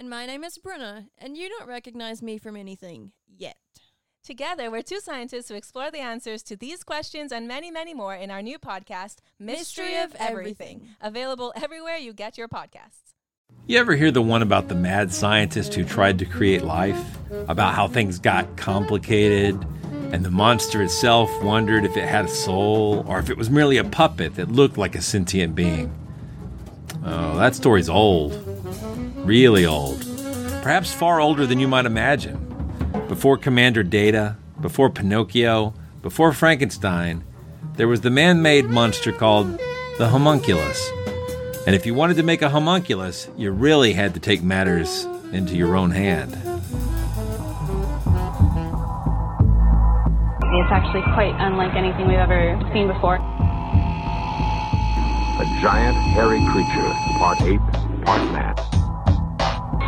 And my name is Bruna, and you don't recognize me from anything yet. Together, we're two scientists who explore the answers to these questions and many, many more in our new podcast, Mystery, Mystery of of Everything, Everything. available everywhere you get your podcasts. You ever hear the one about the mad scientist who tried to create life? About how things got complicated, and the monster itself wondered if it had a soul or if it was merely a puppet that looked like a sentient being? Oh, that story's old. Really old. Perhaps far older than you might imagine. Before Commander Data, before Pinocchio, before Frankenstein, there was the man made monster called the homunculus. And if you wanted to make a homunculus, you really had to take matters into your own hand. It's actually quite unlike anything we've ever seen before. A giant, hairy creature, part ape, part man.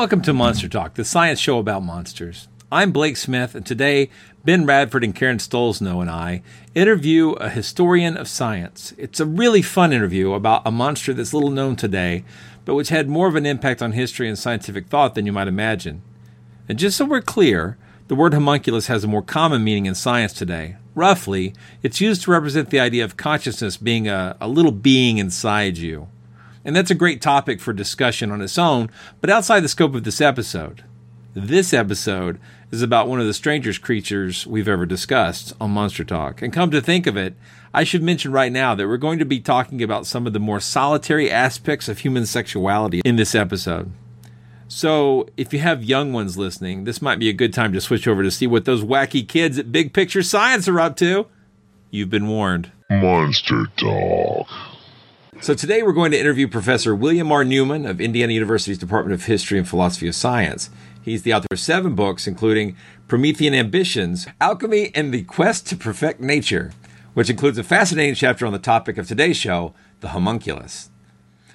Welcome to Monster Talk, the science show about monsters. I'm Blake Smith, and today Ben Radford and Karen Stollznow and I interview a historian of science. It's a really fun interview about a monster that's little known today, but which had more of an impact on history and scientific thought than you might imagine. And just so we're clear, the word homunculus has a more common meaning in science today. Roughly, it's used to represent the idea of consciousness being a, a little being inside you. And that's a great topic for discussion on its own, but outside the scope of this episode. This episode is about one of the strangest creatures we've ever discussed on Monster Talk. And come to think of it, I should mention right now that we're going to be talking about some of the more solitary aspects of human sexuality in this episode. So, if you have young ones listening, this might be a good time to switch over to see what those wacky kids at Big Picture Science are up to. You've been warned. Monster Talk. So today we're going to interview Professor William R. Newman of Indiana University's Department of History and Philosophy of Science. He's the author of seven books, including Promethean Ambitions, Alchemy and the Quest to Perfect Nature, which includes a fascinating chapter on the topic of today's show, the homunculus.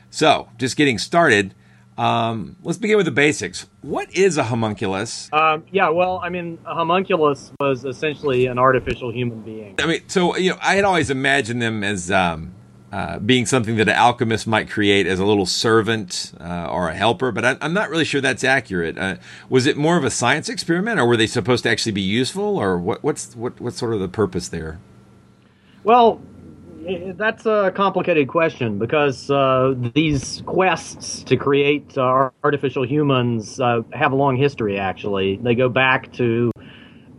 So, just getting started, um, let's begin with the basics. What is a homunculus? Um, yeah, well, I mean, a homunculus was essentially an artificial human being. I mean, so you know, I had always imagined them as um, uh, being something that an alchemist might create as a little servant uh, or a helper, but I, I'm not really sure that's accurate. Uh, was it more of a science experiment, or were they supposed to actually be useful, or what, what's what, what's sort of the purpose there? Well, that's a complicated question because uh, these quests to create uh, artificial humans have a long history, actually. They go back to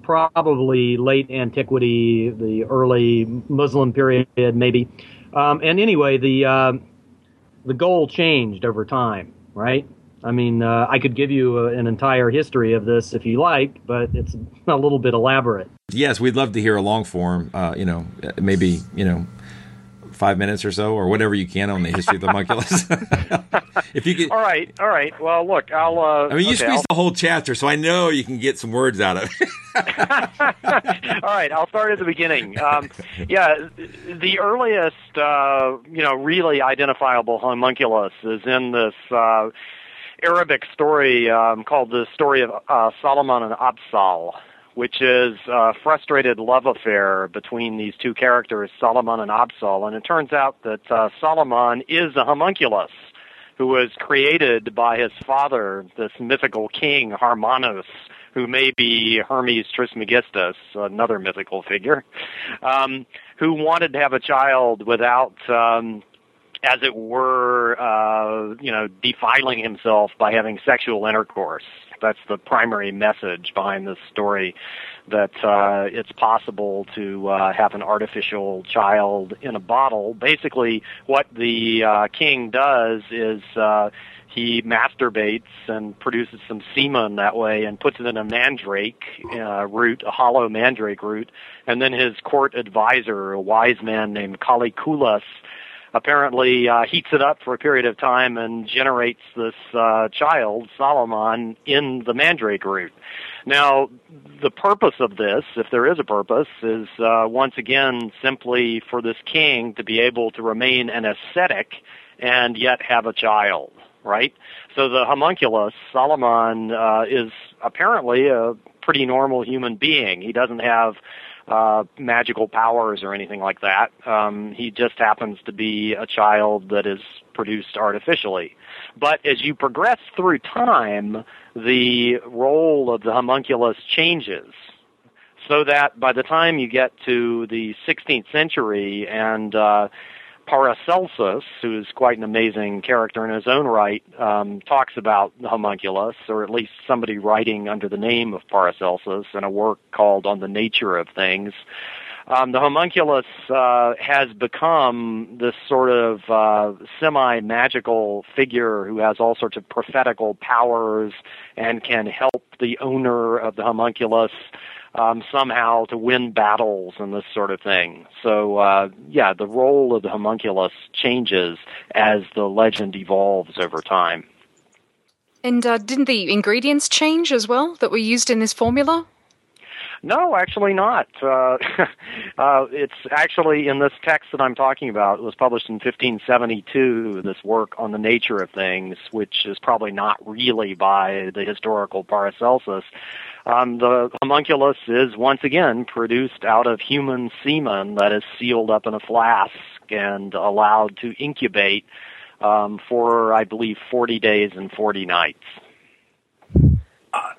probably late antiquity, the early Muslim period, maybe. Um, and anyway, the uh, the goal changed over time, right? I mean, uh, I could give you a, an entire history of this if you like, but it's a little bit elaborate. Yes, we'd love to hear a long form. Uh, you know, maybe you know, five minutes or so, or whatever you can on the history of the homunculus. if you could, All right, all right. Well, look, I'll. Uh, I mean, you okay, squeezed the whole chapter, so I know you can get some words out of it. All right, I'll start at the beginning. Um, yeah, the earliest, uh, you know, really identifiable homunculus is in this uh, Arabic story um, called the story of uh, Solomon and Absal, which is a frustrated love affair between these two characters, Solomon and Absal. And it turns out that uh, Solomon is a homunculus who was created by his father, this mythical king, Harmonos, who may be Hermes Trismegistus, another mythical figure, um, who wanted to have a child without um, as it were, uh, you know, defiling himself by having sexual intercourse. That's the primary message behind this story. That uh, it's possible to uh, have an artificial child in a bottle. Basically, what the uh, king does is uh, he masturbates and produces some semen that way and puts it in a mandrake uh, root, a hollow mandrake root, and then his court advisor, a wise man named Kalikulas, apparently uh, heats it up for a period of time and generates this uh, child, Solomon, in the mandrake root. Now, the purpose of this, if there is a purpose, is uh, once again simply for this king to be able to remain an ascetic and yet have a child right? So the homunculus, Solomon, uh, is apparently a pretty normal human being. He doesn't have uh, magical powers or anything like that. Um, he just happens to be a child that is produced artificially. But as you progress through time, the role of the homunculus changes. So that by the time you get to the 16th century and uh, Paracelsus, who is quite an amazing character in his own right, um, talks about the homunculus, or at least somebody writing under the name of Paracelsus in a work called On the Nature of Things. Um, the homunculus uh, has become this sort of uh, semi magical figure who has all sorts of prophetical powers and can help the owner of the homunculus um, somehow to win battles and this sort of thing. So, uh, yeah, the role of the homunculus changes as the legend evolves over time. And uh, didn't the ingredients change as well that were used in this formula? No, actually not. Uh, uh, it's actually in this text that I'm talking about. It was published in 1572. This work on the nature of things, which is probably not really by the historical Paracelsus. Um, the homunculus is once again produced out of human semen that is sealed up in a flask and allowed to incubate um, for, I believe, 40 days and 40 nights.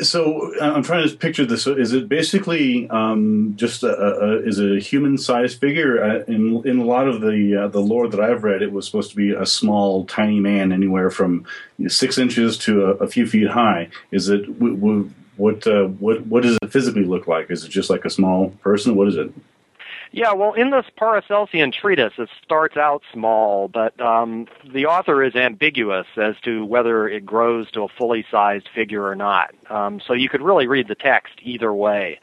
So uh, I'm trying to picture this. Is it basically um, just a, a, is a human-sized figure? Uh, in in a lot of the uh, the lore that I've read, it was supposed to be a small, tiny man, anywhere from you know, six inches to a, a, few feet high. Is it w- w- what uh, what what does it physically look like? Is it just like a small person? What is it? Yeah, well, in this Paracelsian treatise, it starts out small, but um, the author is ambiguous as to whether it grows to a fully sized figure or not. Um, so you could really read the text either way.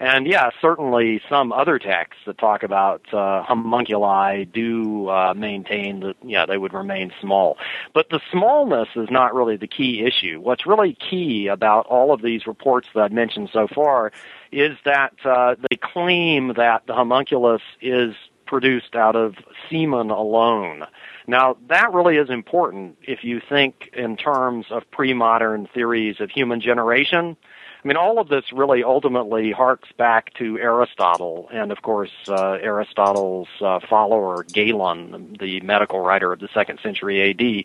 And yeah, certainly some other texts that talk about uh, homunculi do uh, maintain that yeah they would remain small, but the smallness is not really the key issue. What's really key about all of these reports that I've mentioned so far is that uh, they claim that the homunculus is produced out of semen alone. Now, that really is important if you think in terms of pre modern theories of human generation. I mean, all of this really ultimately harks back to Aristotle, and of course, uh, Aristotle's uh, follower, Galen, the medical writer of the second century AD,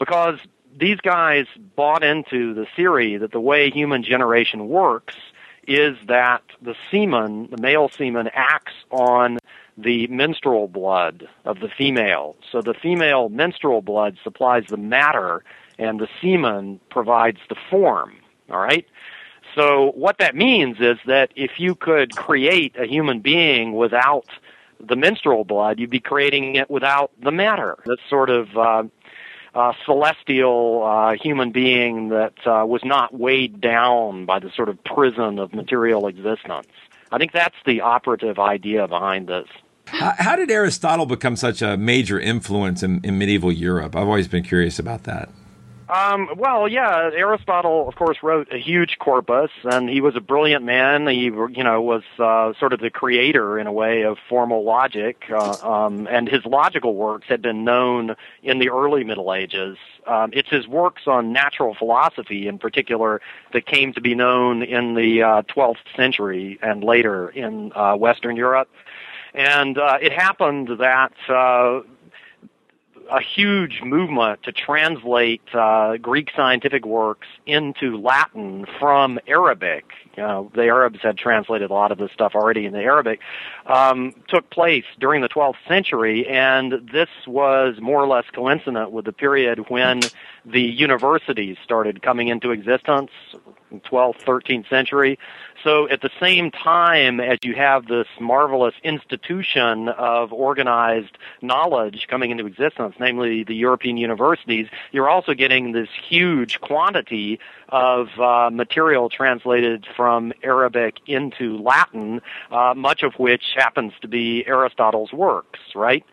because these guys bought into the theory that the way human generation works is that the semen, the male semen, acts on the menstrual blood of the female. So the female menstrual blood supplies the matter, and the semen provides the form. All right? So what that means is that if you could create a human being without the menstrual blood, you'd be creating it without the matter. That's sort of uh, uh, celestial uh, human being that uh, was not weighed down by the sort of prison of material existence. I think that's the operative idea behind this. How, how did Aristotle become such a major influence in, in medieval Europe? I've always been curious about that. Um, well, yeah, Aristotle, of course, wrote a huge corpus, and he was a brilliant man. He, you know, was uh, sort of the creator, in a way, of formal logic, uh, um, and his logical works had been known in the early Middle Ages. Um, it's his works on natural philosophy, in particular, that came to be known in the uh, 12th century and later in uh, Western Europe. And uh, it happened that uh, a huge movement to translate uh, Greek scientific works into Latin from Arabic. You know, the Arabs had translated a lot of this stuff already in the Arabic. Um, took place during the 12th century, and this was more or less coincident with the period when the universities started coming into existence, 12th, 13th century. So at the same time as you have this marvelous institution of organized knowledge coming into existence, namely the European universities, you're also getting this huge quantity of uh, material translated from Arabic into Latin, uh, much of which happens to be Aristotle's works, right?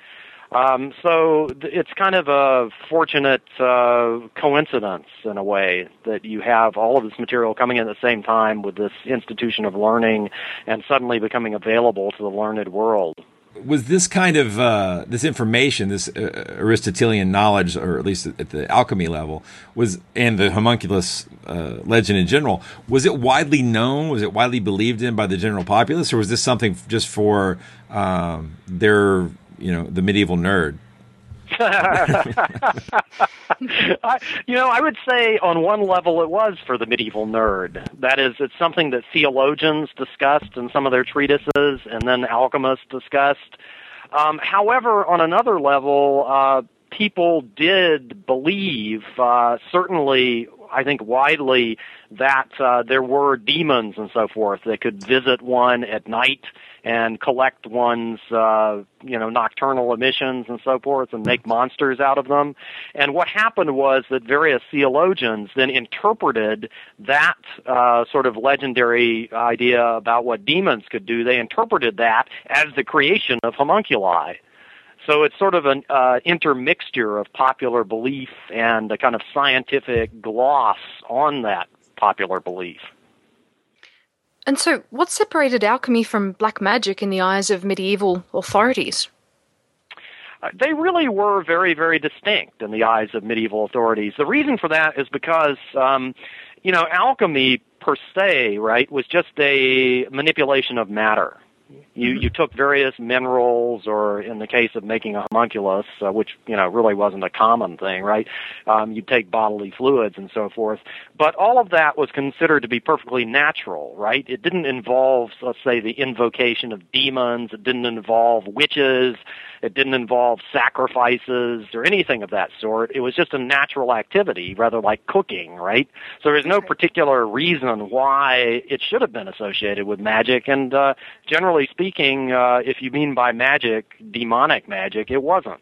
Um, so it's kind of a fortunate uh, coincidence in a way that you have all of this material coming in at the same time with this institution of learning and suddenly becoming available to the learned world. Was this kind of uh, this information, this uh, Aristotelian knowledge, or at least at the alchemy level, was and the homunculus uh, legend in general, was it widely known? Was it widely believed in by the general populace, or was this something just for um, their you know the medieval nerd. I, you know, I would say on one level it was for the medieval nerd. That is, it's something that theologians discussed in some of their treatises, and then alchemists discussed. Um, however, on another level, uh, people did believe, uh, certainly, I think widely, that uh, there were demons and so forth that could visit one at night and collect one's uh, you know nocturnal emissions and so forth and make monsters out of them. And what happened was that various theologians then interpreted that uh, sort of legendary idea about what demons could do. They interpreted that as the creation of homunculi. So it's sort of an uh, intermixture of popular belief and a kind of scientific gloss on that popular belief. And so, what separated alchemy from black magic in the eyes of medieval authorities? Uh, they really were very, very distinct in the eyes of medieval authorities. The reason for that is because, um, you know, alchemy per se, right, was just a manipulation of matter. You you took various minerals, or in the case of making a homunculus, uh, which you know really wasn't a common thing, right? Um, you take bodily fluids and so forth, but all of that was considered to be perfectly natural, right? It didn't involve, let's say, the invocation of demons. It didn't involve witches. It didn't involve sacrifices or anything of that sort. It was just a natural activity, rather like cooking, right? So there's no particular reason why it should have been associated with magic. And uh, generally speaking, uh, if you mean by magic, demonic magic, it wasn't.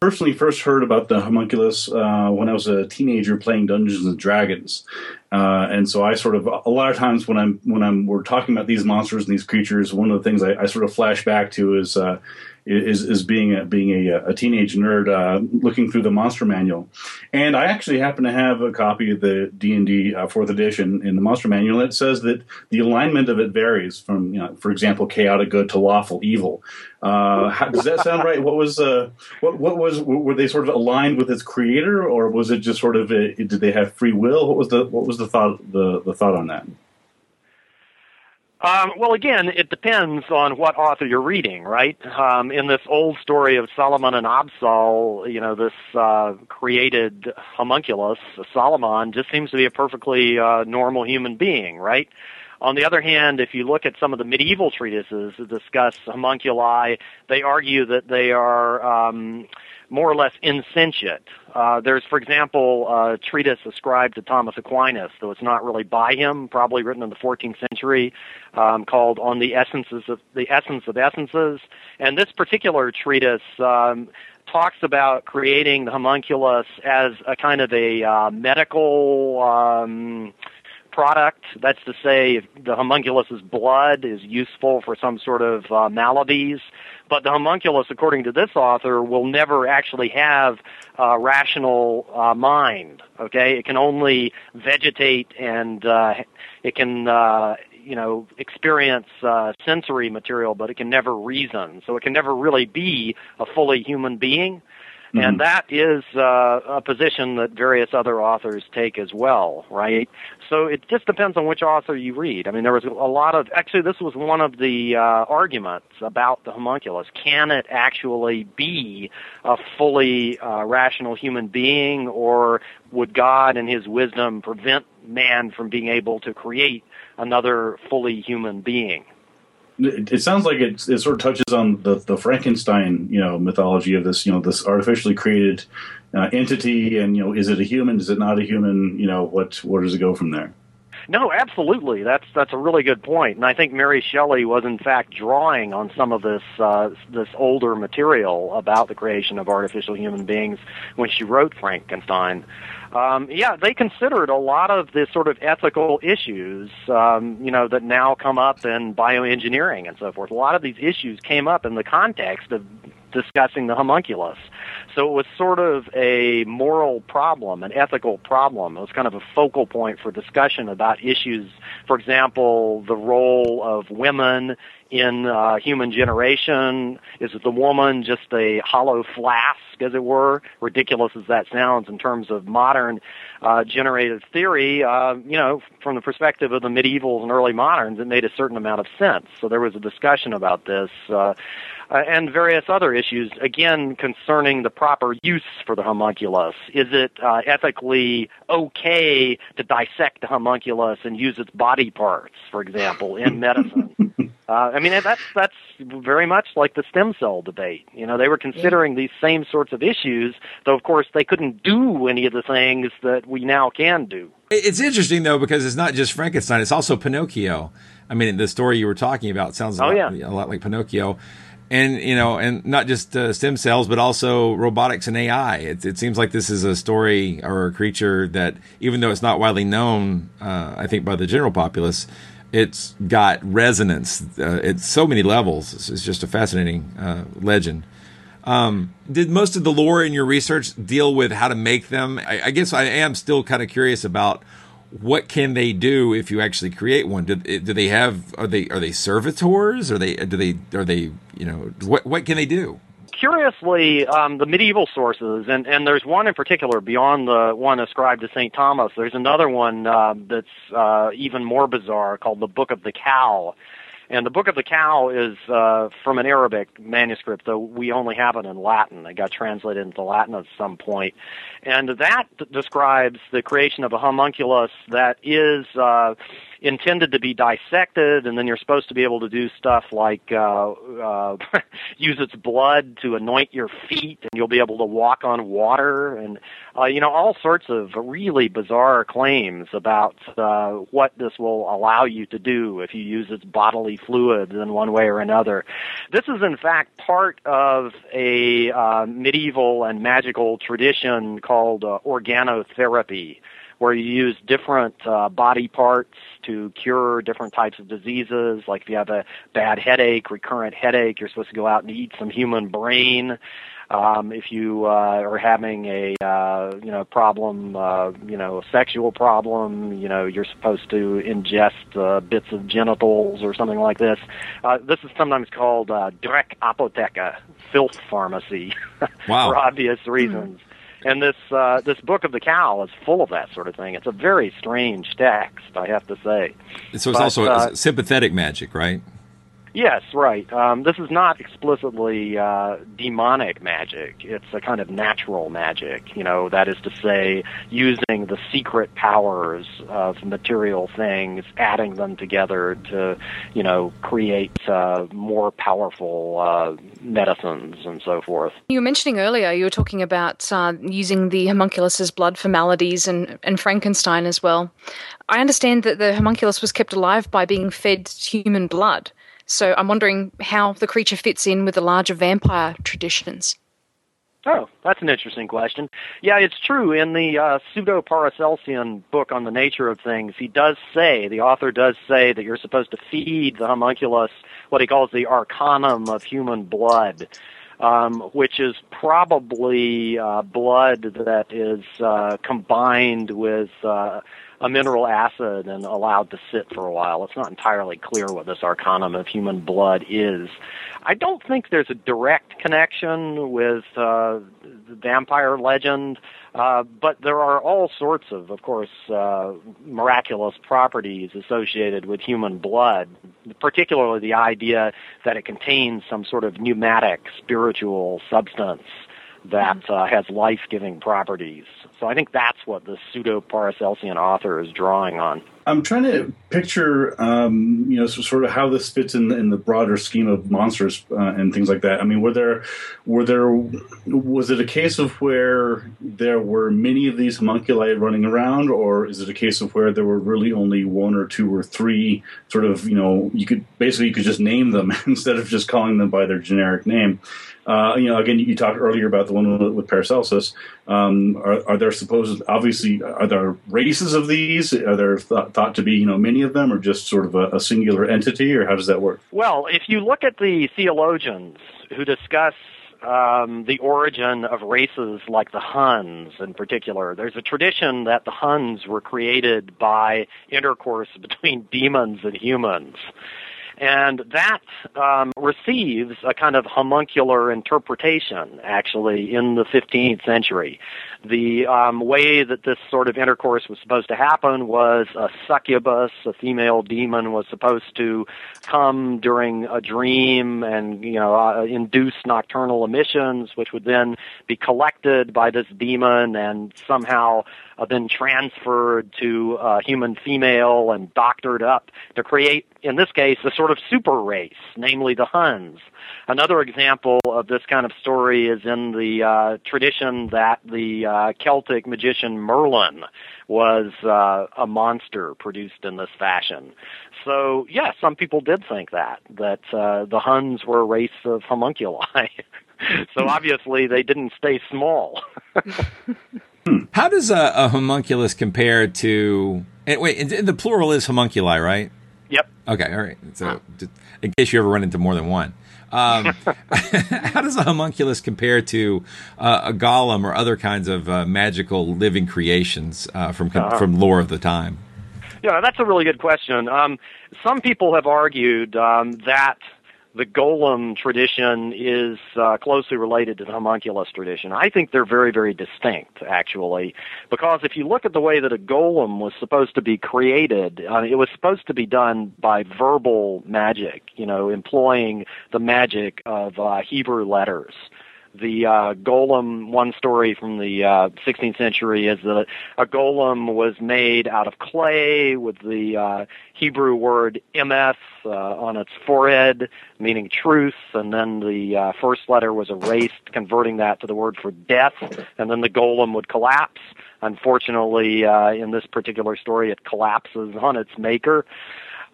Personally first heard about the homunculus uh, when I was a teenager playing Dungeons and Dragons, uh, and so I sort of a lot of times when I'm when I'm we're talking about these monsters and these creatures, one of the things I, I sort of flash back to is uh, is is being a, being a, a teenage nerd uh, looking through the monster manual, and I actually happen to have a copy of the D and D uh, fourth edition in the monster manual. It says that the alignment of it varies from, you know, for example, chaotic good to lawful evil. Uh, how, does that sound right? What was uh, what what was were they sort of aligned with its creator, or was it just sort of a, did they have free will? What was the what was the thought the the thought on that? Um, well, again, it depends on what author you're reading, right? Um, in this old story of Solomon and Absal, you know, this uh, created homunculus, Solomon, just seems to be a perfectly uh, normal human being, right? On the other hand, if you look at some of the medieval treatises that discuss homunculi, they argue that they are um, more or less insentient. Uh, there's, for example, a treatise ascribed to Thomas Aquinas, though it's not really by him, probably written in the 14th century, um, called "On the Essences of the Essence of Essences." And this particular treatise um, talks about creating the homunculus as a kind of a uh, medical. Um, product. That's to say, if the homunculus's blood is useful for some sort of uh, maladies. But the homunculus, according to this author, will never actually have a rational uh, mind. Okay, it can only vegetate and uh, it can. Uh, you know, experience uh, sensory material, but it can never reason. So it can never really be a fully human being. And that is uh, a position that various other authors take as well, right? So it just depends on which author you read. I mean, there was a lot of actually, this was one of the uh, arguments about the homunculus. Can it actually be a fully uh, rational human being, or would God, in His wisdom, prevent man from being able to create another fully human being? It, it sounds like it, it sort of touches on the, the Frankenstein, you know, mythology of this, you know, this artificially created uh, entity, and you know, is it a human? Is it not a human? You know, what where does it go from there? No, absolutely. That's that's a really good point. and I think Mary Shelley was in fact drawing on some of this uh, this older material about the creation of artificial human beings when she wrote Frankenstein. Um, yeah, they considered a lot of the sort of ethical issues, um, you know, that now come up in bioengineering and so forth. A lot of these issues came up in the context of discussing the homunculus. So it was sort of a moral problem, an ethical problem. It was kind of a focal point for discussion about issues, for example, the role of women in uh, human generation? Is the woman just a hollow flask, as it were? Ridiculous as that sounds in terms of modern uh, generative theory, uh, you know, from the perspective of the medievals and early moderns, it made a certain amount of sense. So there was a discussion about this. Uh, uh, and various other issues, again, concerning the proper use for the homunculus. Is it uh, ethically okay to dissect the homunculus and use its body parts, for example, in medicine? uh, I mean, that's that's very much like the stem cell debate. You know, they were considering these same sorts of issues, though of course they couldn't do any of the things that we now can do. It's interesting though because it's not just Frankenstein; it's also Pinocchio. I mean, the story you were talking about sounds a, oh, lot, yeah. a lot like Pinocchio and you know, and not just uh, stem cells, but also robotics and AI. It, it, seems like this is a story or a creature that, even though it's not widely known, uh, I think by the general populace, it's got resonance uh, at so many levels. It's, it's just a fascinating uh, legend. Um, did most of the lore in your research deal with how to make them? I, I guess I am still kind of curious about what can they do if you actually create one? Do, do they have are they are they servitors? Are they do they are they you know what what can they do? Curiously, um, the medieval sources, and, and there's one in particular beyond the one ascribed to St. Thomas, there's another one uh, that's uh, even more bizarre called the Book of the Cow. And the Book of the Cow is uh, from an Arabic manuscript, though we only have it in Latin. It got translated into Latin at some point. And that describes the creation of a homunculus that is. Uh, intended to be dissected, and then you're supposed to be able to do stuff like uh, uh, use its blood to anoint your feet, and you'll be able to walk on water, and uh, you know all sorts of really bizarre claims about uh, what this will allow you to do if you use its bodily fluids in one way or another. This is in fact part of a uh, medieval and magical tradition called uh, organotherapy where you use different uh, body parts to cure different types of diseases. Like if you have a bad headache, recurrent headache, you're supposed to go out and eat some human brain. Um, if you uh, are having a uh, you know problem, uh, you know a sexual problem, you know you're supposed to ingest uh, bits of genitals or something like this. Uh, this is sometimes called uh, Dreck Apotheke, filth pharmacy, wow. for obvious reasons. Mm-hmm. And this uh, this book of the cow is full of that sort of thing. It's a very strange text, I have to say. So it's but, also uh, sympathetic magic, right? Yes, right. Um, this is not explicitly uh, demonic magic. It's a kind of natural magic. You know, that is to say, using the secret powers of material things, adding them together to, you know, create uh, more powerful uh, medicines and so forth. You were mentioning earlier, you were talking about uh, using the homunculus's blood for maladies and, and Frankenstein as well. I understand that the homunculus was kept alive by being fed human blood. So I'm wondering how the creature fits in with the larger vampire traditions. Oh, that's an interesting question. Yeah, it's true. In the uh, Pseudo Paracelsian book on the nature of things, he does say, the author does say that you're supposed to feed the homunculus what he calls the arcanum of human blood. um, which is probably uh, blood that is uh, combined with uh, a mineral acid and allowed to sit for a while. It's not entirely clear what this arcanum of human blood is. I don't think there's a direct connection with uh, the vampire legend, uh, but there are all sorts of, of course, uh, miraculous properties associated with human blood, particularly the idea that it contains some sort of pneumatic spiritual substance that uh, has life-giving properties. So I think that's what the pseudo-Paracelsian author is drawing on. I'm trying to picture, um, you know, sort of how this fits in in the broader scheme of monsters uh, and things like that. I mean, were there, were there, was it a case of where there were many of these homunculi running around, or is it a case of where there were really only one or two or three? Sort of, you know, you could basically you could just name them instead of just calling them by their generic name. Uh, you know, again, you, talked earlier about the one with, Paracelsus. Um, are, are, there supposed, obviously, are there races of these? Are there th- thought to be, you know, many of them, or just sort of a, a singular entity, or how does that work? Well, if you look at the theologians who discuss um, the origin of races like the Huns in particular. There's a tradition that the Huns were created by intercourse between demons and humans. And that um, receives a kind of homuncular interpretation, actually, in the 15th century. The um, way that this sort of intercourse was supposed to happen was a succubus, a female demon, was supposed to come during a dream and you know uh, induce nocturnal emissions, which would then be collected by this demon and somehow uh, transferred to a human female and doctored up to create, in this case, a sort of super race, namely the Huns. Another example of this kind of story is in the uh, tradition that the uh, Celtic magician Merlin was uh, a monster produced in this fashion. So, yeah, some people did think that, that uh, the Huns were a race of homunculi. so obviously they didn't stay small. How does a, a, homunculus compare to? And wait, the plural is homunculi, right? Yep. Okay, all right. So, in case you ever run into more than one, um, how does a homunculus compare to uh, a golem or other kinds of uh, magical living creations uh, from uh-huh. from lore of the time? Yeah, that's a really good question. Um, some people have argued um, that the golem tradition is uh, closely related to the homunculus tradition. I think they're very, very distinct, actually, because if you look at the way that a golem was supposed to be created, uh, it was supposed to be done by verbal magic, you know, employing the magic of uh, Hebrew letters the uh, golem. One story from the uh, 16th century is that a golem was made out of clay with the uh, Hebrew word emeth uh, on its forehead, meaning truth, and then the uh, first letter was erased, converting that to the word for death, and then the golem would collapse. Unfortunately, uh, in this particular story, it collapses on its maker.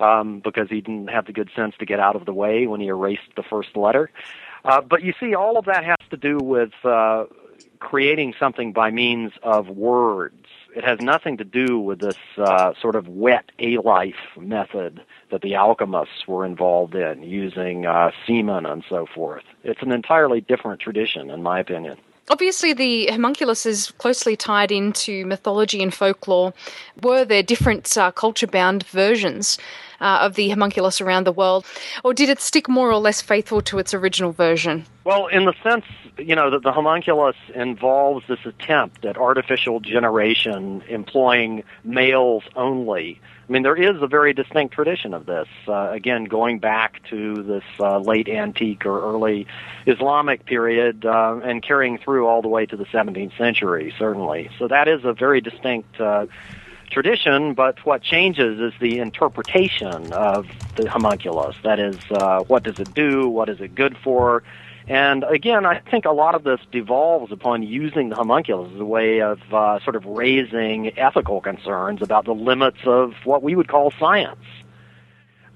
Um, because he didn't have the good sense to get out of the way when he erased the first letter. Uh, but you see, all of that to do with uh, creating something by means of words. It has nothing to do with this uh, sort of wet a life method that the alchemists were involved in, using uh, semen and so forth. It's an entirely different tradition, in my opinion. Obviously, the homunculus is closely tied into mythology and folklore. Were there different uh, culture bound versions? Uh, of the homunculus around the world, or did it stick more or less faithful to its original version? Well, in the sense, you know, that the homunculus involves this attempt at artificial generation employing males only. I mean, there is a very distinct tradition of this. Uh, again, going back to this uh, late antique or early Islamic period uh, and carrying through all the way to the 17th century, certainly. So that is a very distinct uh, tradition, but what changes is the interpretation of the homunculus. That is, uh, what does it do? What is it good for? And again, I think a lot of this devolves upon using the homunculus as a way of uh, sort of raising ethical concerns about the limits of what we would call science.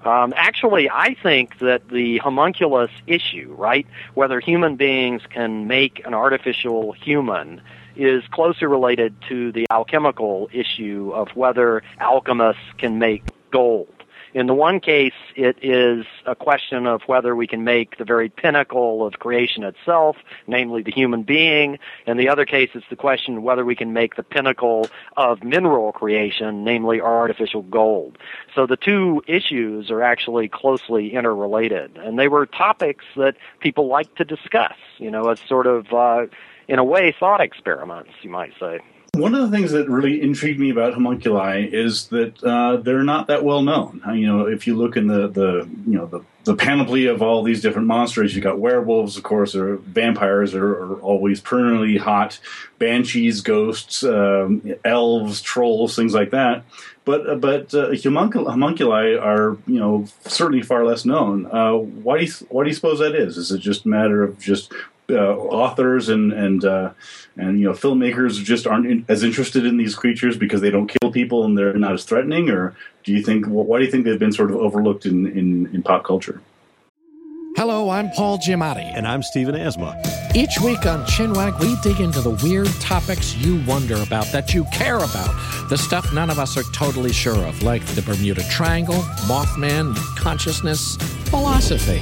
Um, actually, I think that the homunculus issue, right, whether human beings can make an artificial human, is closely related to the alchemical issue of whether alchemists can make gold. In the one case, it is a question of whether we can make the very pinnacle of creation itself, namely the human being. In the other case, it's the question of whether we can make the pinnacle of mineral creation, namely artificial gold. So the two issues are actually closely interrelated, and they were topics that people like to discuss, you know, as sort of, uh, in a way, thought experiments, you might say. One of the things that really intrigued me about homunculi is that uh, they're not that well known. Uh, you know, if you look in the, the you know the, the panoply of all these different monsters, you've got werewolves, of course, or vampires are, are always permanently hot, banshees, ghosts, um, elves, trolls, things like that. But uh, but uh, homunculi, homunculi are you know certainly far less known. Uh, why do you why do you suppose that is? Is it just a matter of just uh, authors and and uh, and you know filmmakers just aren't in, as interested in these creatures because they don't kill people and they're not as threatening, or do you think why do you think they've been sort of overlooked in in, in pop culture? Hello, I'm Paul Giamatti. And I'm Stephen Asma. Each week on Chinwag, we dig into the weird topics you wonder about, that you care about, the stuff none of us are totally sure of, like the Bermuda Triangle, Mothman, consciousness, philosophy,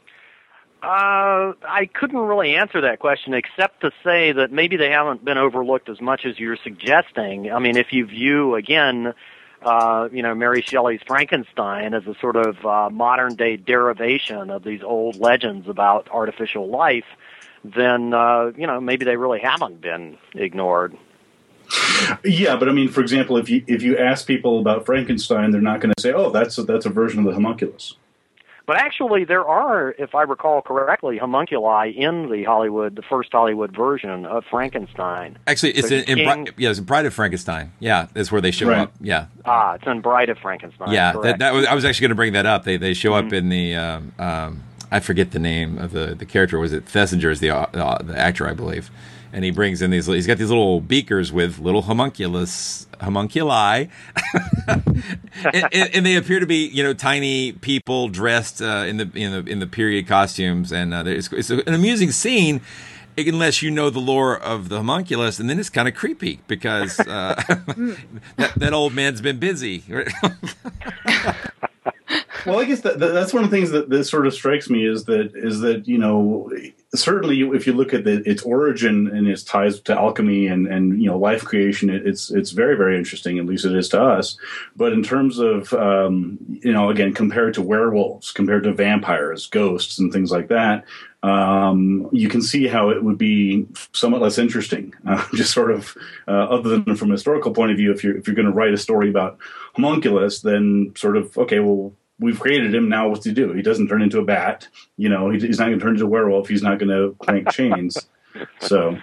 Uh, I couldn't really answer that question except to say that maybe they haven't been overlooked as much as you're suggesting. I mean, if you view again, uh, you know, Mary Shelley's Frankenstein as a sort of uh, modern day derivation of these old legends about artificial life, then uh, you know maybe they really haven't been ignored. Yeah, but I mean, for example, if you if you ask people about Frankenstein, they're not going to say, "Oh, that's a, that's a version of the homunculus." But actually, there are, if I recall correctly, homunculi in the Hollywood, the first Hollywood version of Frankenstein. Actually, it's in, in Bri- yeah, it's in Bride of Frankenstein. Yeah, that's where they show Right. up. Yeah, Ah, it's in Bride of Frankenstein. yeah. That, that was, I was actually going to bring that up. They they show Mm-hmm. up in the um, um, I forget the name of the the character. Was it Thesiger is the uh, the actor I believe, and he brings in these. He's got these little beakers with little homunculus homunculi, and, and, and they appear to be you know tiny people dressed uh, in the in the in the period costumes, and uh, it's, it's an amusing scene. Unless you know the lore of the homunculus, and then it's kind of creepy because uh, that, that old man's been busy. well, I guess that, that, that's one of the things that, that sort of strikes me is that is that you know certainly if you look at the, its origin and its ties to alchemy and and you know life creation, it, it's it's very very interesting. At least it is to us. But in terms of um, you know again compared to werewolves, compared to vampires, ghosts, and things like that. Um, you can see how it would be somewhat less interesting, uh, just sort of uh, other than from a historical point of view. If you're if you're going to write a story about homunculus, then sort of okay, well, we've created him. Now, what's he do? He doesn't turn into a bat. You know, he, he's not going to turn into a werewolf. He's not going to crank chains. So,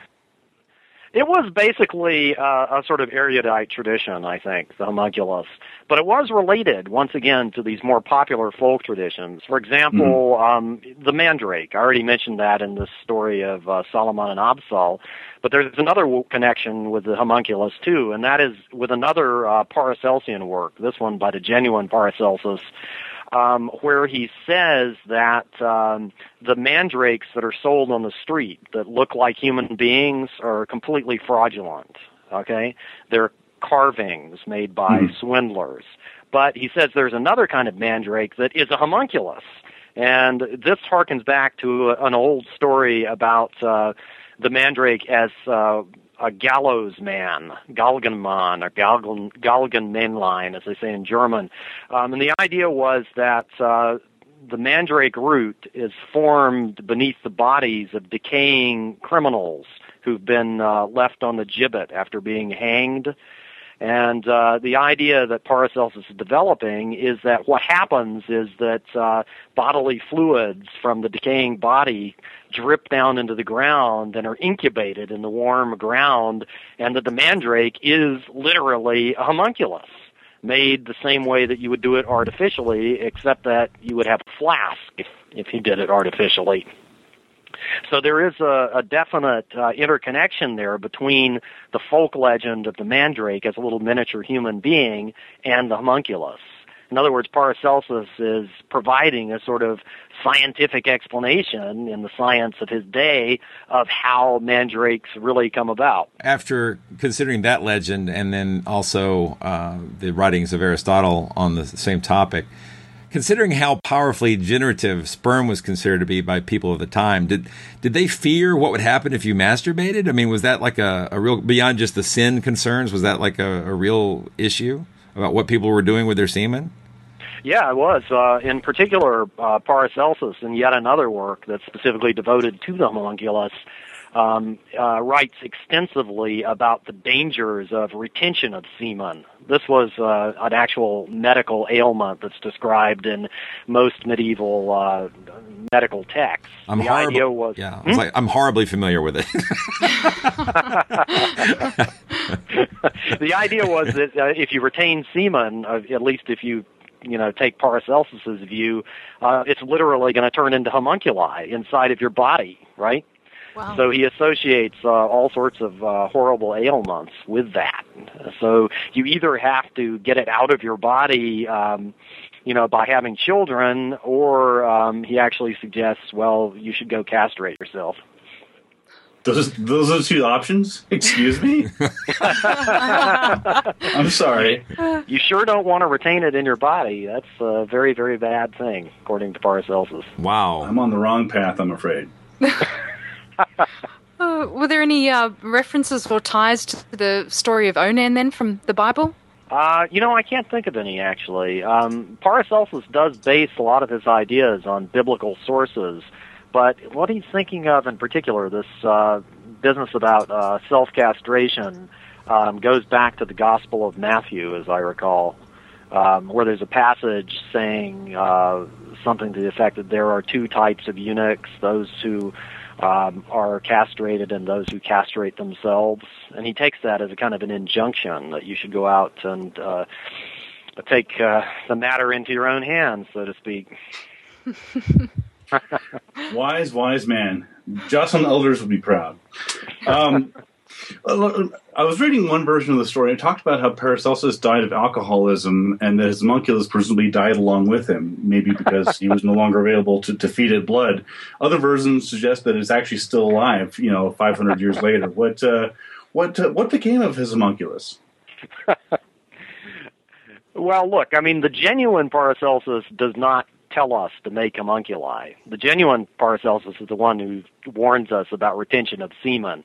It was basically uh, a sort of erudite tradition, I think, the homunculus. But it was related, once again, to these more popular folk traditions. For example, Hmm. um, the mandrake. I already mentioned that in the story of uh, Solomon and Absal. But there's another w- connection with the homunculus, too, and that is with another uh, Paracelsian work, this one by the genuine Paracelsus, um, where he says that um, the mandrakes that are sold on the street that look like human beings are completely fraudulent. Okay, they're carvings made by Hmm. swindlers. But he says there's another kind of mandrake that is a homunculus, and this harkens back to an old story about uh, the mandrake as uh, a gallows man, Galgenmann, or Galgen, Galgenmännlein, as they say in German. Um, and the idea was that uh, the mandrake root is formed beneath the bodies of decaying criminals who've been uh, left on the gibbet after being hanged. And uh, the idea that Paracelsus is developing is that what happens is that uh, bodily fluids from the decaying body drip down into the ground and are incubated in the warm ground, and that the mandrake is literally a homunculus made the same way that you would do it artificially, except that you would have a flask if, if you did it artificially. So there is a, a definite uh, interconnection there between the folk legend of the mandrake as a little miniature human being and the homunculus. In other words, Paracelsus is providing a sort of scientific explanation in the science of his day of how mandrakes really come about. After considering that legend and then also uh, the writings of Aristotle on the same topic, considering how powerfully generative sperm was considered to be by people of the time, did did they fear what would happen if you masturbated? I mean, was that like a, a real beyond just the sin concerns? Was that like a, a real issue about what people were doing with their semen? Yeah, I was. Uh, in particular, uh, Paracelsus, and yet another work that's specifically devoted to the homunculus, um, uh, writes extensively about the dangers of retention of semen. This was uh, an actual medical ailment that's described in most medieval uh, medical texts. I'm the horrible- idea was, Yeah, Hmm? like I'm horribly familiar with it. the idea was that uh, if you retain semen, uh, at least if you you know take Paracelsus's view, uh, it's literally going to turn into homunculi inside of your body, right? Wow. So he associates uh, all sorts of uh, horrible ailments with that. So you either have to get it out of your body, um, you know, by having children, or um, he actually suggests, well, you should go castrate yourself. Those those are the two options. Excuse me. I'm sorry. You sure don't want to retain it in your body. That's a very, very bad thing, according to Paracelsus. Wow. I'm on the wrong path. I'm afraid. Uh, were there any uh, references or ties to the story of Onan then from the Bible? Uh, you know, I can't think of any actually. Um, Paracelsus does base a lot of his ideas on biblical sources, but what he's thinking of in particular, this uh, business about uh, self-castration, um, goes back to the Gospel of Matthew, as I recall, um, where there's a passage saying uh, something to the effect that there are two types of eunuchs: those who um, are castrated and those who castrate themselves. And he takes that as a kind of an injunction that you should go out and uh, take uh, the matter into your own hands, so to speak. wise, wise man. Joycelyn Elders would be proud. Um, I was reading one version of the story. It talked about how Paracelsus died of alcoholism and that his homunculus presumably died along with him, maybe because he was no longer available to, to feed it blood. Other versions suggest that it's actually still alive, you know, 500 years later. What, uh, what, uh, what became of his homunculus? Well, look, I mean, the genuine Paracelsus does not tell us to make homunculi. The genuine Paracelsus is the one who warns us about retention of semen.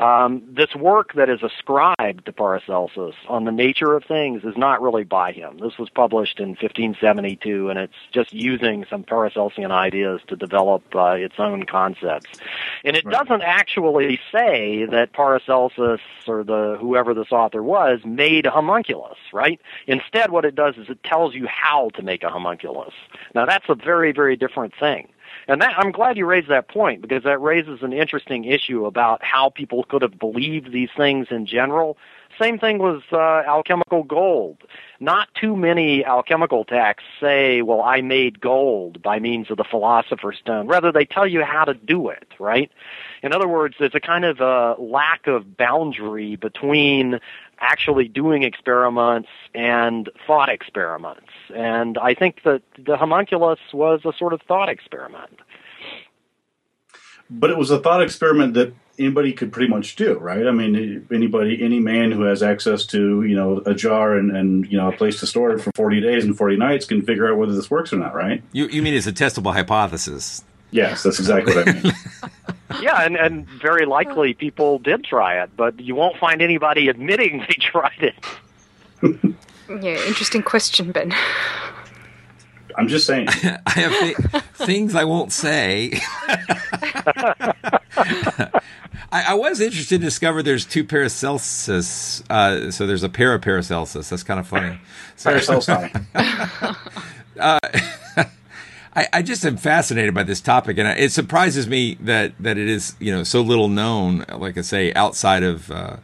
Um, this work that is ascribed to Paracelsus on the nature of things is not really by him. This was published in 1572, and it's just using some Paracelsian ideas to develop uh, its own concepts. And it doesn't actually say that Paracelsus or the whoever this author was made a homunculus, right? Instead, what it does is it tells you how to make a homunculus. Now, that's a very, very different thing. And that, I'm glad you raised that point because that raises an interesting issue about how people could have believed these things in general. Same thing with uh, alchemical gold. Not too many alchemical texts say, well, I made gold by means of the philosopher's stone. Rather, they tell you how to do it, right? In other words, there's a kind of a lack of boundary between actually doing experiments and thought experiments. And I think that the homunculus was a sort of thought experiment. But it was a thought experiment that anybody could pretty much do, right? I mean, anybody, any man who has access to, you know, a jar and, and you know, a place to store it for 40 days and 40 nights can figure out whether this works or not, right? You, you mean it's a testable hypothesis? Yes, that's exactly what I mean. yeah, and, and very likely people did try it, but you won't find anybody admitting they tried it. yeah, interesting question, Ben. I'm just saying. I have th- things I won't say. I, I, was interested to discover there's two Paracelsus. Uh, so there's a para Paracelsus. That's kind of funny. So, Paracelsi. uh, I, I, just am fascinated by this topic, and it surprises me that that it is you know so little known. Like I say, outside of uh,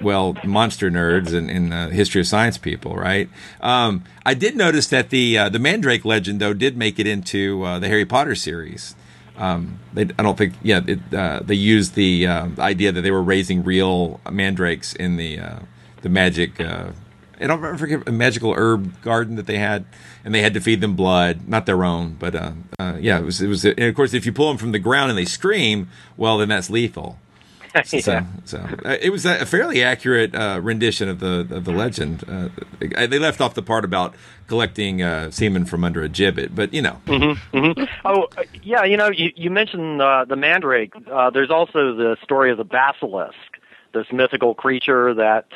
well, monster nerds and, and uh, history of science people, right? Um, I did notice that the uh, the Mandrake legend though did make it into uh, the Harry Potter series. Um, they, I don't think, yeah, it, uh, they used the uh, idea that they were raising real mandrakes in the uh, the magic. I don't forget a magical herb garden that they had, and they had to feed them blood, not their own, but yeah, it was it was. And of course, if you pull them from the ground and they scream, well, then that's lethal. yeah. So, so uh, it was a fairly accurate uh, rendition of the of the legend. Uh, they left off the part about collecting uh, semen from under a gibbet, but you know. Mm-hmm, mm-hmm. Oh, yeah. You know, you, you mentioned uh, the mandrake. Uh, there's also the story of the basilisk, this mythical creature that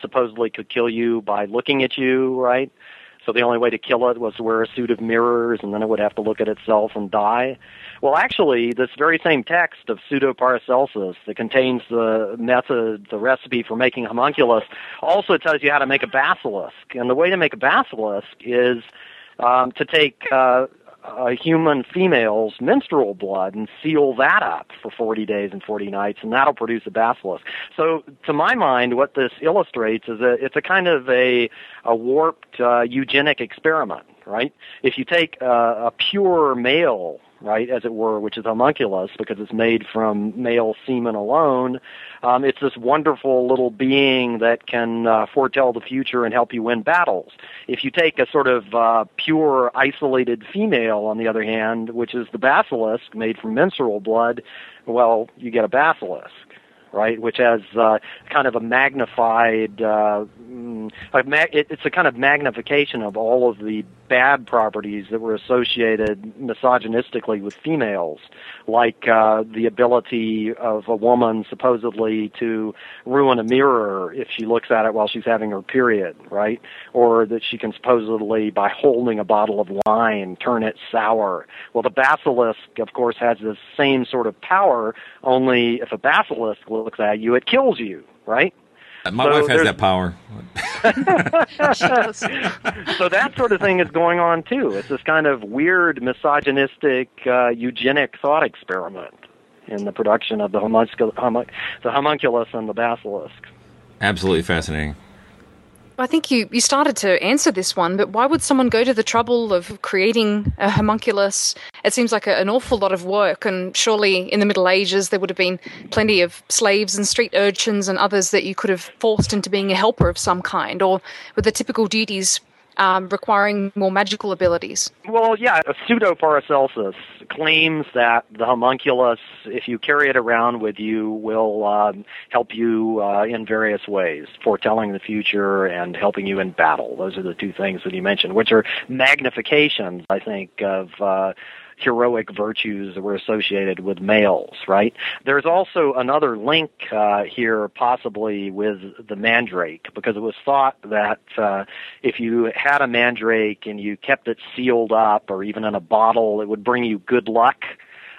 supposedly could kill you by looking at you, right? So the only way to kill it was to wear a suit of mirrors, and then it would have to look at itself and die. Well, actually, this very same text of Pseudo Paracelsus that contains the method, the recipe for making homunculus, also tells you how to make a basilisk. And the way to make a basilisk is um, to take uh, a human female's menstrual blood and seal that up for 40 days and 40 nights, and that'll produce a basilisk. So, to my mind, what this illustrates is that it's a kind of a, a warped uh, eugenic experiment, right? If you take uh, a pure male right, as it were, which is homunculus because it's made from male semen alone. Um, it's this wonderful little being that can uh, foretell the future and help you win battles. If you take a sort of uh, pure, isolated female, on the other hand, which is the basilisk made from menstrual blood, well, you get a basilisk right? Which has uh, kind of a magnified, uh, mm, a mag- it's a kind of magnification of all of the bad properties that were associated misogynistically with females, like uh, the ability of a woman supposedly to ruin a mirror if she looks at it while she's having her period, right? Or that she can supposedly, by holding a bottle of wine, turn it sour. Well, the basilisk, of course, has the same sort of power, only if a basilisk looks at you, it kills you, right? My so wife has that power. so that sort of thing is going on too. It's this kind of weird, misogynistic, uh, eugenic thought experiment in the production of the, homuncul- homun- the homunculus and the basilisk. Absolutely fascinating. I think you, you started to answer this one, but why would someone go to the trouble of creating a homunculus? It seems like a, an awful lot of work, and surely in the Middle Ages there would have been plenty of slaves and street urchins and others that you could have forced into being a helper of some kind, or with the typical duties um, requiring more magical abilities. Well, yeah, a pseudo Paracelsus claims that the homunculus, if you carry it around with you, will um, help you uh, in various ways, foretelling the future and helping you in battle. Those are the two things that he mentioned, which are magnifications, I think, of. Uh, heroic virtues that were associated with males, right? There's also another link uh, here, possibly with the mandrake, because it was thought that uh, if you had a mandrake and you kept it sealed up or even in a bottle, it would bring you good luck.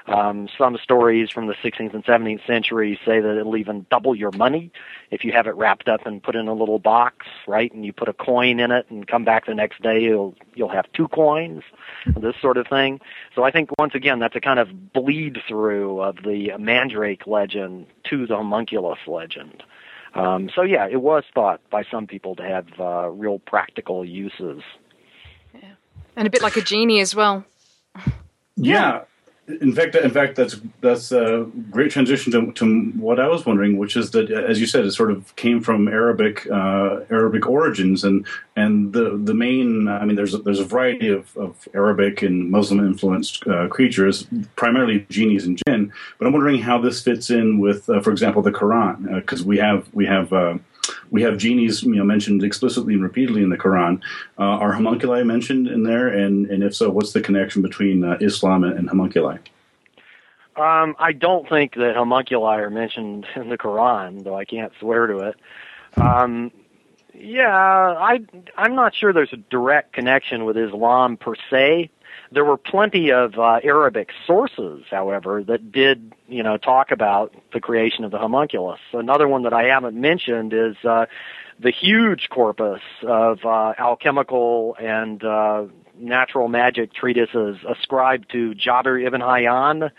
Um, some stories from the 16th and 17th century say that it'll even double your money if you have it wrapped up and put in a little box, right? And you put a coin in it and come back the next day, you'll you'll have two coins, this sort of thing. So I think once again that's a kind of bleed through of the Mandrake legend to the homunculus legend. Um, so yeah, it was thought by some people to have uh, real practical uses. And a bit like a genie as well. Yeah. In fact, in fact, that's that's a great transition to, to what I was wondering, which is that, as you said, it sort of came from Arabic uh, Arabic origins, and and the the main, I mean, there's a, there's a variety of, of Arabic and Muslim influenced uh, creatures, primarily genies and jinn. But I'm wondering how this fits in with, uh, for example, the Quran, because we have we have uh, we have genies, you know, mentioned explicitly and repeatedly in the Quran. Uh, are homunculi mentioned in there? And, and if so, what's the connection between uh, Islam and, and homunculi? Um, I don't think that homunculi are mentioned in the Quran, though I can't swear to it. Um, yeah, I I'm not sure there's a direct connection with Islam per se. There were plenty of uh, Arabic sources, however, that did you know talk about the creation of the homunculus. Another one that I haven't mentioned is uh, the huge corpus of uh, alchemical and uh, natural magic treatises ascribed to Jabir ibn Hayyan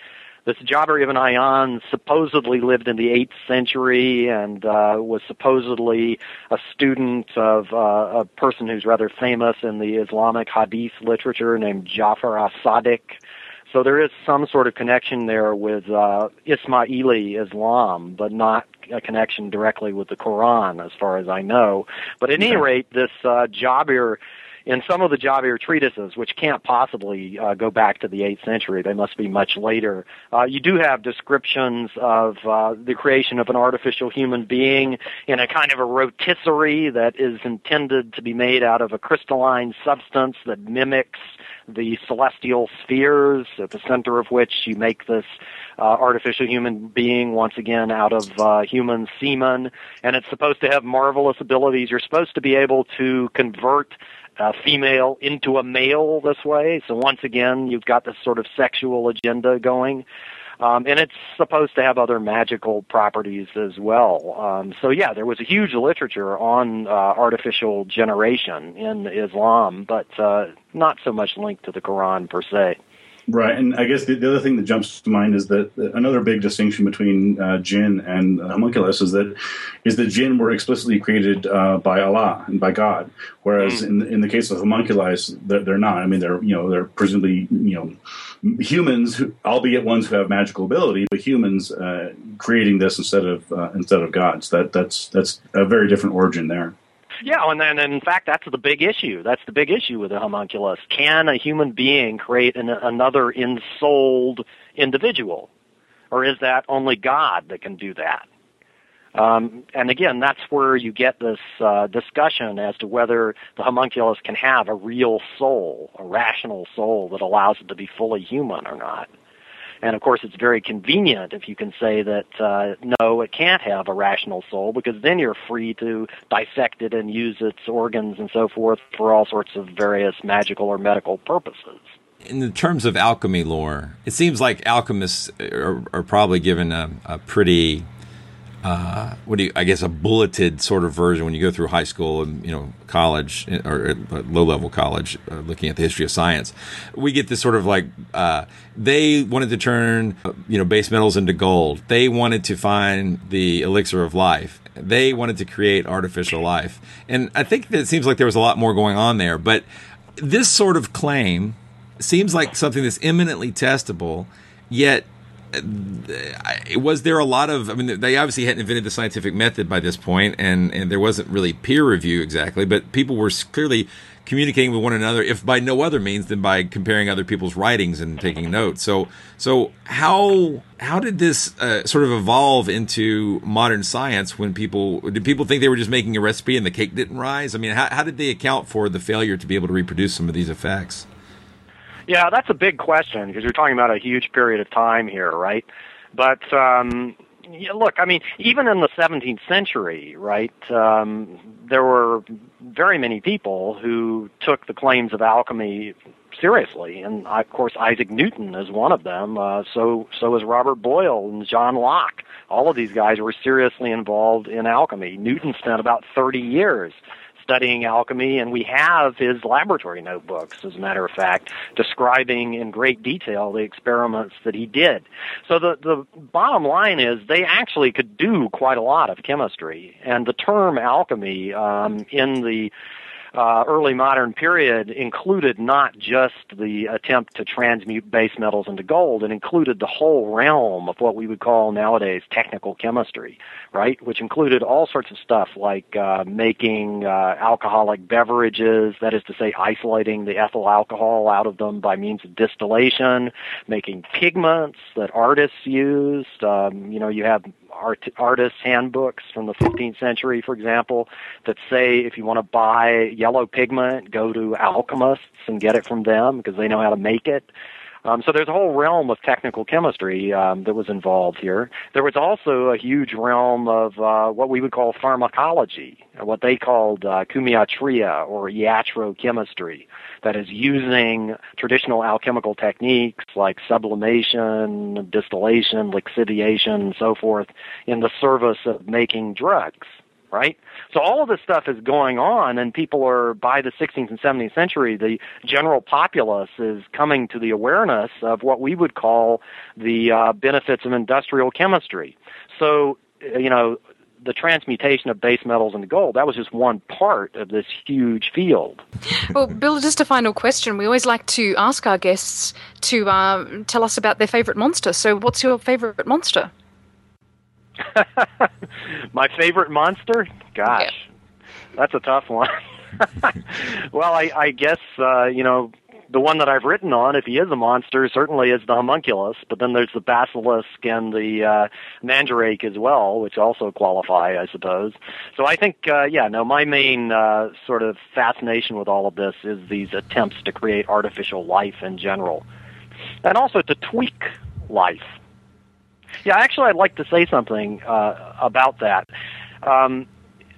this Jabir ibn Hayyan supposedly lived in the 8th century and uh, was supposedly a student of uh, a person who's rather famous in the Islamic hadith literature named Jafar as-Sadiq. So there is some sort of connection there with uh, Ismaili Islam, but not a connection directly with the Quran, as far as I know. But at any rate, this uh, Jabir in some of the Jabir treatises, which can't possibly uh, go back to the 8th century, they must be much later, uh, you do have descriptions of uh, the creation of an artificial human being in a kind of a rotisserie that is intended to be made out of a crystalline substance that mimics the celestial spheres, at the center of which you make this uh, artificial human being once again out of uh, human semen, and it's supposed to have marvelous abilities. You're supposed to be able to convert a female into a male this way. So once again, you've got this sort of sexual agenda going. Um, and it's supposed to have other magical properties as well. Um, so yeah, there was a huge literature on uh, artificial generation in Islam, but uh, not so much linked to the Quran per se. Right, and I guess the, the, other thing that jumps to mind is that another big distinction between uh, jinn and homunculus is that is that jinn were explicitly created uh, by Allah and by God, whereas mm. in in the case of homunculi, they're, they're, not. I mean, they're you know they're presumably you know humans, who, albeit ones who have magical ability, but humans uh, creating this instead of uh, instead of gods. That that's that's a very different origin there. Yeah, and then in fact that's the big issue. That's the big issue with the homunculus. Can a human being create an, another ensouled individual, or is that only God that can do that? Um, and again, that's where you get this uh, discussion as to whether the homunculus can have a real soul, a rational soul that allows it to be fully human or not. And of course, it's very convenient if you can say that uh, no, it can't have a rational soul, because then you're free to dissect it and use its organs and so forth for all sorts of various magical or medical purposes. In the terms of alchemy lore, it seems like alchemists are, are probably given a, a pretty uh, what do you, I guess a bulleted sort of version when you go through high school and you know college or low level college, uh, looking at the history of science, we get this sort of like uh, they wanted to turn you know base metals into gold. They wanted to find the elixir of life. They wanted to create artificial life, and I think that it seems like there was a lot more going on there. But this sort of claim seems like something that's eminently testable, yet was there a lot of i mean they obviously hadn't invented the scientific method by this point and and there wasn't really peer review exactly but people were clearly communicating with one another if by no other means than by comparing other people's writings and taking notes. So so how how did this uh, sort of evolve into modern science when people did people think they were just making a recipe and the cake didn't rise? I mean how, how did they account for the failure to be able to reproduce some of these effects yeah, that's a big question because you're talking about a huge period of time here, right? But um, yeah, look, I mean, even in the 17th century, right, um, there were very many people who took the claims of alchemy seriously, and of course Isaac Newton is one of them. Uh, so so is Robert Boyle and John Locke. All of these guys were seriously involved in alchemy. Newton spent about 30 years studying alchemy, and we have his laboratory notebooks, as a matter of fact, describing in great detail the experiments that he did. So the, the bottom line is they actually could do quite a lot of chemistry, and the term alchemy um, in the uh, early modern period included not just the attempt to transmute base metals into gold, it included the whole realm of what we would call nowadays technical chemistry, right? Which included all sorts of stuff like uh, making uh, alcoholic beverages, that is to say, isolating the ethyl alcohol out of them by means of distillation, making pigments that artists used. Um, you know, you have art, artists' handbooks from the 15th century, for example, that say if you want to buy yellow pigment, go to alchemists and get it from them because they know how to make it. Um, so there's a whole realm of technical chemistry um, that was involved here. There was also a huge realm of uh, what we would call pharmacology, what they called uh, chymiatria or iatrochemistry, that is using traditional alchemical techniques like sublimation, distillation, lixiviation, and so forth in the service of making drugs right? So all of this stuff is going on, and people are, by the 16th and 17th century, the general populace is coming to the awareness of what we would call the uh, benefits of industrial chemistry. So, you know, the transmutation of base metals into gold, that was just one part of this huge field. Well, Bill, just a final question. We always like to ask our guests to uh, tell us about their favorite monster. So, what's your favorite monster? My favorite monster? Gosh, yeah. that's a tough one. well, I, I guess uh, you know the one that I've written on, if he is a monster, certainly is the homunculus. But then there's the basilisk and the uh, mandrake as well, which also qualify, I suppose. So I think, uh, yeah, no, my main uh, sort of fascination with all of this is these attempts to create artificial life in general, and also to tweak life. Yeah, actually, I'd like to say something uh, about that. Um,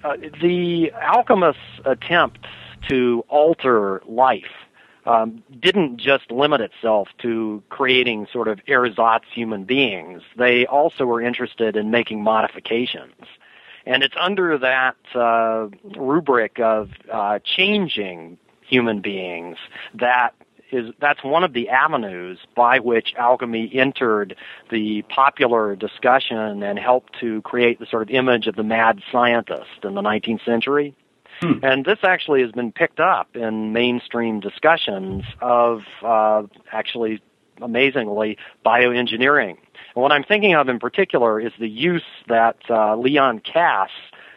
uh, the alchemists' attempt to alter life um, didn't just limit itself to creating sort of ersatz human beings. They also were interested in making modifications. And it's under that uh, rubric of uh, changing human beings that is that's one of the avenues by which alchemy entered the popular discussion and helped to create the sort of image of the mad scientist in the 19th century. Hmm. And this actually has been picked up in mainstream discussions of uh, actually, amazingly, bioengineering. And what I'm thinking of in particular is the use that uh, Leon Kass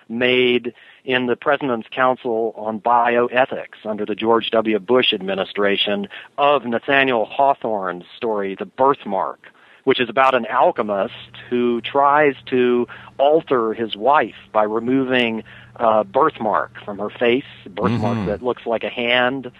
made in the President's Council on Bioethics under the George W. Bush administration of Nathaniel Hawthorne's story, The Birthmark, which is about an alchemist who tries to alter his wife by removing a birthmark from her face, a birthmark Mhm. that looks like a hand.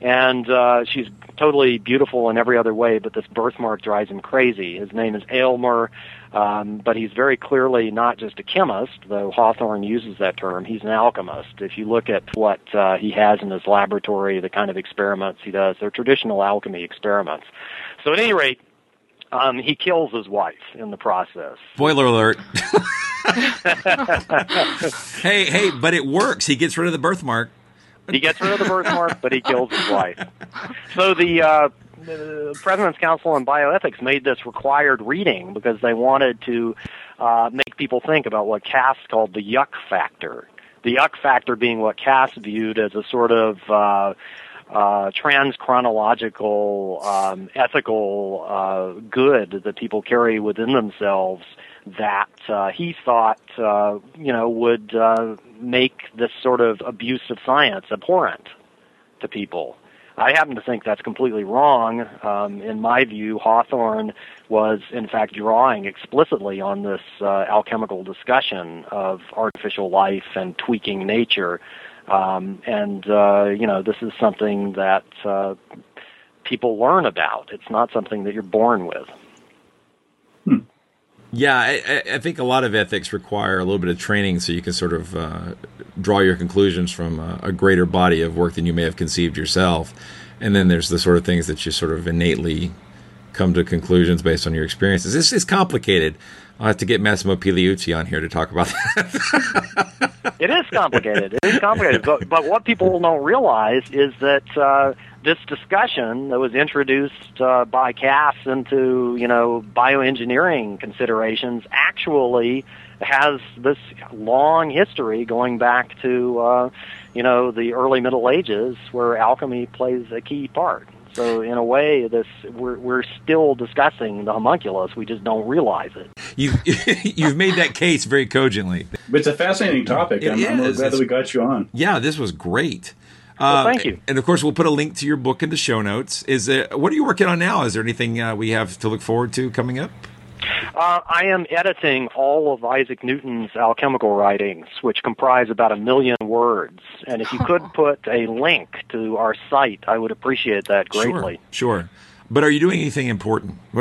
And uh, she's totally beautiful in every other way, but this birthmark drives him crazy. His name is Aylmer, um, but he's very clearly not just a chemist, though Hawthorne uses that term. He's an alchemist. If you look at what uh, he has in his laboratory, the kind of experiments he does, they're traditional alchemy experiments. So, at any rate, um, he kills his wife in the process. Spoiler alert. hey, hey, but it works. He gets rid of the birthmark. He gets rid of the birthmark, but he kills his wife. So the, uh, the President's Council on Bioethics made this required reading because they wanted to uh, make people think about what Kass called the yuck factor. The yuck factor being what Kass viewed as a sort of uh, uh, trans-chronological, um, ethical uh, good that people carry within themselves that uh, he thought, uh, you know, would uh, make this sort of abuse of science abhorrent to people. I happen to think that's completely wrong. Um, in my view, Hawthorne was, in fact, drawing explicitly on this uh, alchemical discussion of artificial life and tweaking nature. Um, and, uh, you know, this is something that uh, people learn about. It's not something that you're born with. Yeah, I, I think a lot of ethics require a little bit of training so you can sort of uh, draw your conclusions from a, a, greater body of work than you may have conceived yourself. And then there's the sort of things that you sort of innately come to conclusions based on your experiences. It's, it's complicated. I'll have to get Massimo Pigliucci on here to talk about that. it is complicated. It is complicated. But, but what people don't realize is that uh, this discussion that was introduced uh, by Kass into, you know, bioengineering considerations actually has this long history going back to, uh, you know, the early Middle Ages where alchemy plays a key part. So in a way, this we're we're still discussing the homunculus. We just don't realize it. You you've made that case very cogently. It's a fascinating topic. It I'm, I'm really glad it's, that we got you on. Yeah, this was great. Well, uh, thank you. And of course, we'll put a link to your book in the show notes. Is it, what are you working on now? Is there anything uh, we have to look forward to coming up? Uh, I am editing all of Isaac Newton's alchemical writings, which comprise about a million words. And if you could put a link to our site, I would appreciate that greatly. Sure. sure. But are you doing anything important?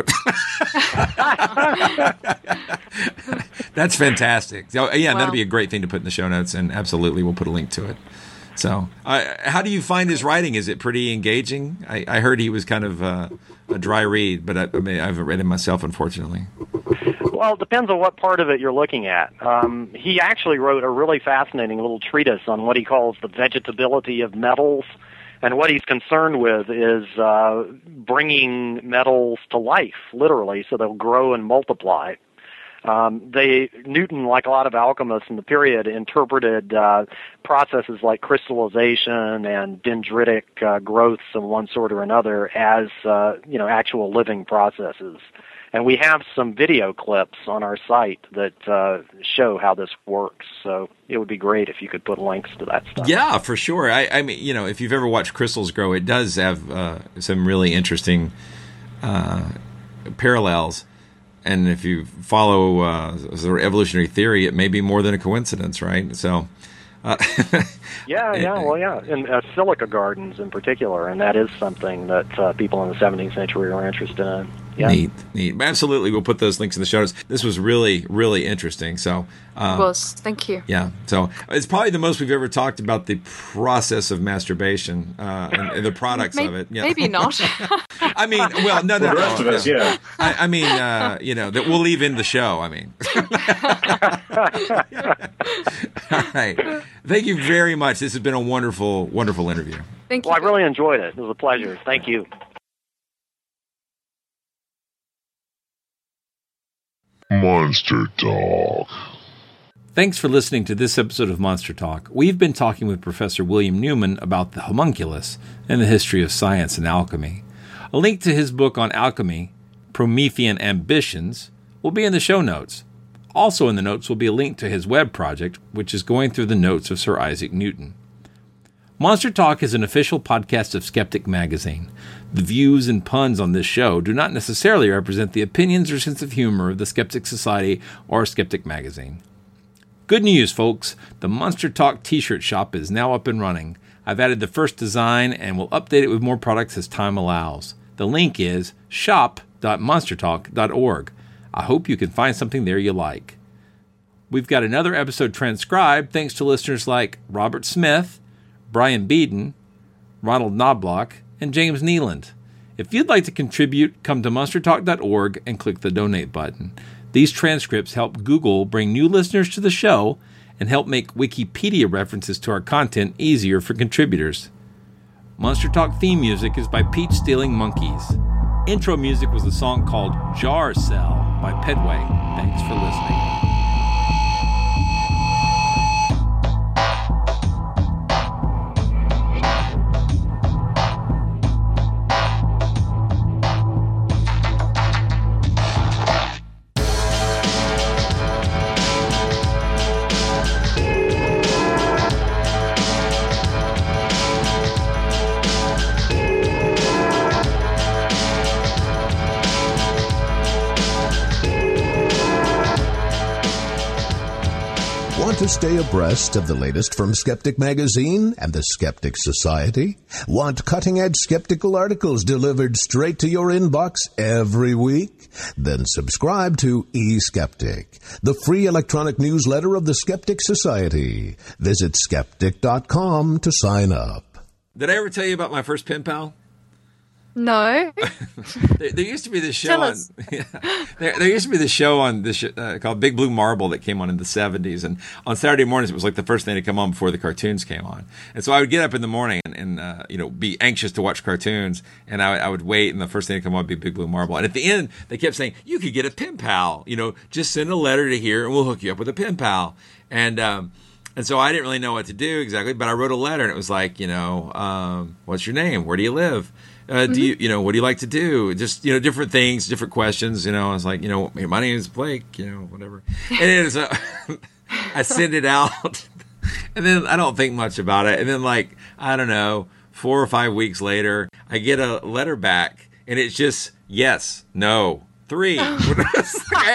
That's fantastic. Oh, yeah, that'd be a great thing to put in the show notes, and absolutely, we'll put a link to it. So, uh, how do you find his writing? Is it pretty engaging? I, I heard he was kind of uh, a dry read, but I, I, mean, I haven't read it myself, unfortunately. Well, it depends on what part of it you're looking at. Um, he actually wrote a really fascinating little treatise on what he calls the vegetability of metals. And what he's concerned with is uh, bringing metals to life, literally, so they'll grow and multiply. Um, they Newton, like a lot of alchemists in the period, interpreted uh, processes like crystallization and dendritic uh, growths of one sort or another as uh, you know actual living processes. And we have some video clips on our site that uh, show how this works. So it would be great if you could put links to that stuff. Yeah, for sure. I, I mean, you know, if you've ever watched crystals grow, it does have uh, some really interesting uh, parallels and if you follow uh, sort of evolutionary theory, it may be more than a coincidence, right? So. Uh, yeah, yeah, well, yeah, and uh, silica gardens in particular, and that is something that uh, people in the 17th century were interested in. Yeah. Neat, neat. Absolutely, we'll put those links in the show notes. This was really, really interesting. So, uh, it was. Thank you. Yeah. So it's probably the most we've ever talked about the process of masturbation uh, and, and, the products maybe, of it. Yeah. Maybe not. I mean, well, no, no, the rest no, of us, yeah. I, I mean, uh, you know, that we'll leave in the show. I mean. All right. Thank you very much. This has been a wonderful, wonderful interview. Thank you. Well, I really enjoyed it. It was a pleasure. Thank you. Monster Talk. Thanks for listening to this episode of Monster Talk. We've been talking with Professor William Newman about the homunculus and the history of science and alchemy. A link to his book on alchemy, Promethean Ambitions, will be in the show notes. Also in the notes will be a link to his web project, which is going through the notes of Sir Isaac Newton. Monster Talk is an official podcast of Skeptic Magazine. The views and puns on this show do not necessarily represent the opinions or sense of humor of the Skeptic Society or Skeptic Magazine. Good news, folks! The Monster Talk t shirt shop is now up and running. I've added the first design and will update it with more products as time allows. The link is shop.monstertalk.org. I hope you can find something there you like. We've got another episode transcribed thanks to listeners like Robert Smith, Brian Beeden, Ronald Knobloch, and James Nealand. If you'd like to contribute, come to monstertalk.org and click the donate button. These transcripts help Google bring new listeners to the show and help make Wikipedia references to our content easier for contributors. Monster Talk theme music is by Peach Stealing Monkeys. Intro music was a song called Jar Cell by Pedway. Thanks for listening. To stay abreast of the latest from Skeptic Magazine and the Skeptic Society? Want cutting edge skeptical articles delivered straight to your inbox every week? Then subscribe to eSkeptic, the free electronic newsletter of the Skeptic Society. Visit skeptic.com to sign up. Did I ever tell you about my first pen pal? No. there, there used to be this show Tell on. us. there, there used to be this show on this uh, called Big Blue Marble that came on in the seventies, and on Saturday mornings it was like the first thing to come on before the cartoons came on. And so I would get up in the morning and, and uh, you know be anxious to watch cartoons, and I, would- I would wait, and the first thing to come on would be Big Blue Marble. And at the end, they kept saying you could get a pen pal. You know, just send a letter to here, and we'll hook you up with a pen pal. And um, and so I didn't really know what to do exactly, but I wrote a letter, and it was like, you know, um, what's your name? Where do you live? Uh, Do you, you know, what do you like to do? Just, you know, different things, different questions. You know, I was like, you know, "Hey, my name is Blake, you know, whatever. And it is, uh, I send it out, and then I don't think much about it. And then, like, I don't know, four or five weeks later, I get a letter back, and it's just yes, no, three. I,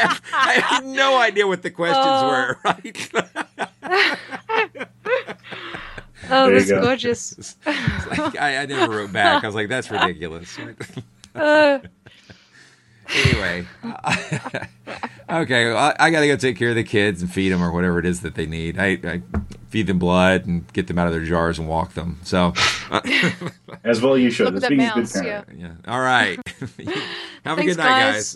have, I have no idea what the questions Oh. were, right? Oh, There you that's go. gorgeous. Like, I, I never wrote back. I was like, that's ridiculous. Uh, anyway, okay, well, I, I got to go take care of the kids and feed them or whatever it is that they need. I, I feed them blood and get them out of their jars and walk them. So, As well you should. Look at that being a good mouse, parent. yeah. All right. Have a good night, guys. guys.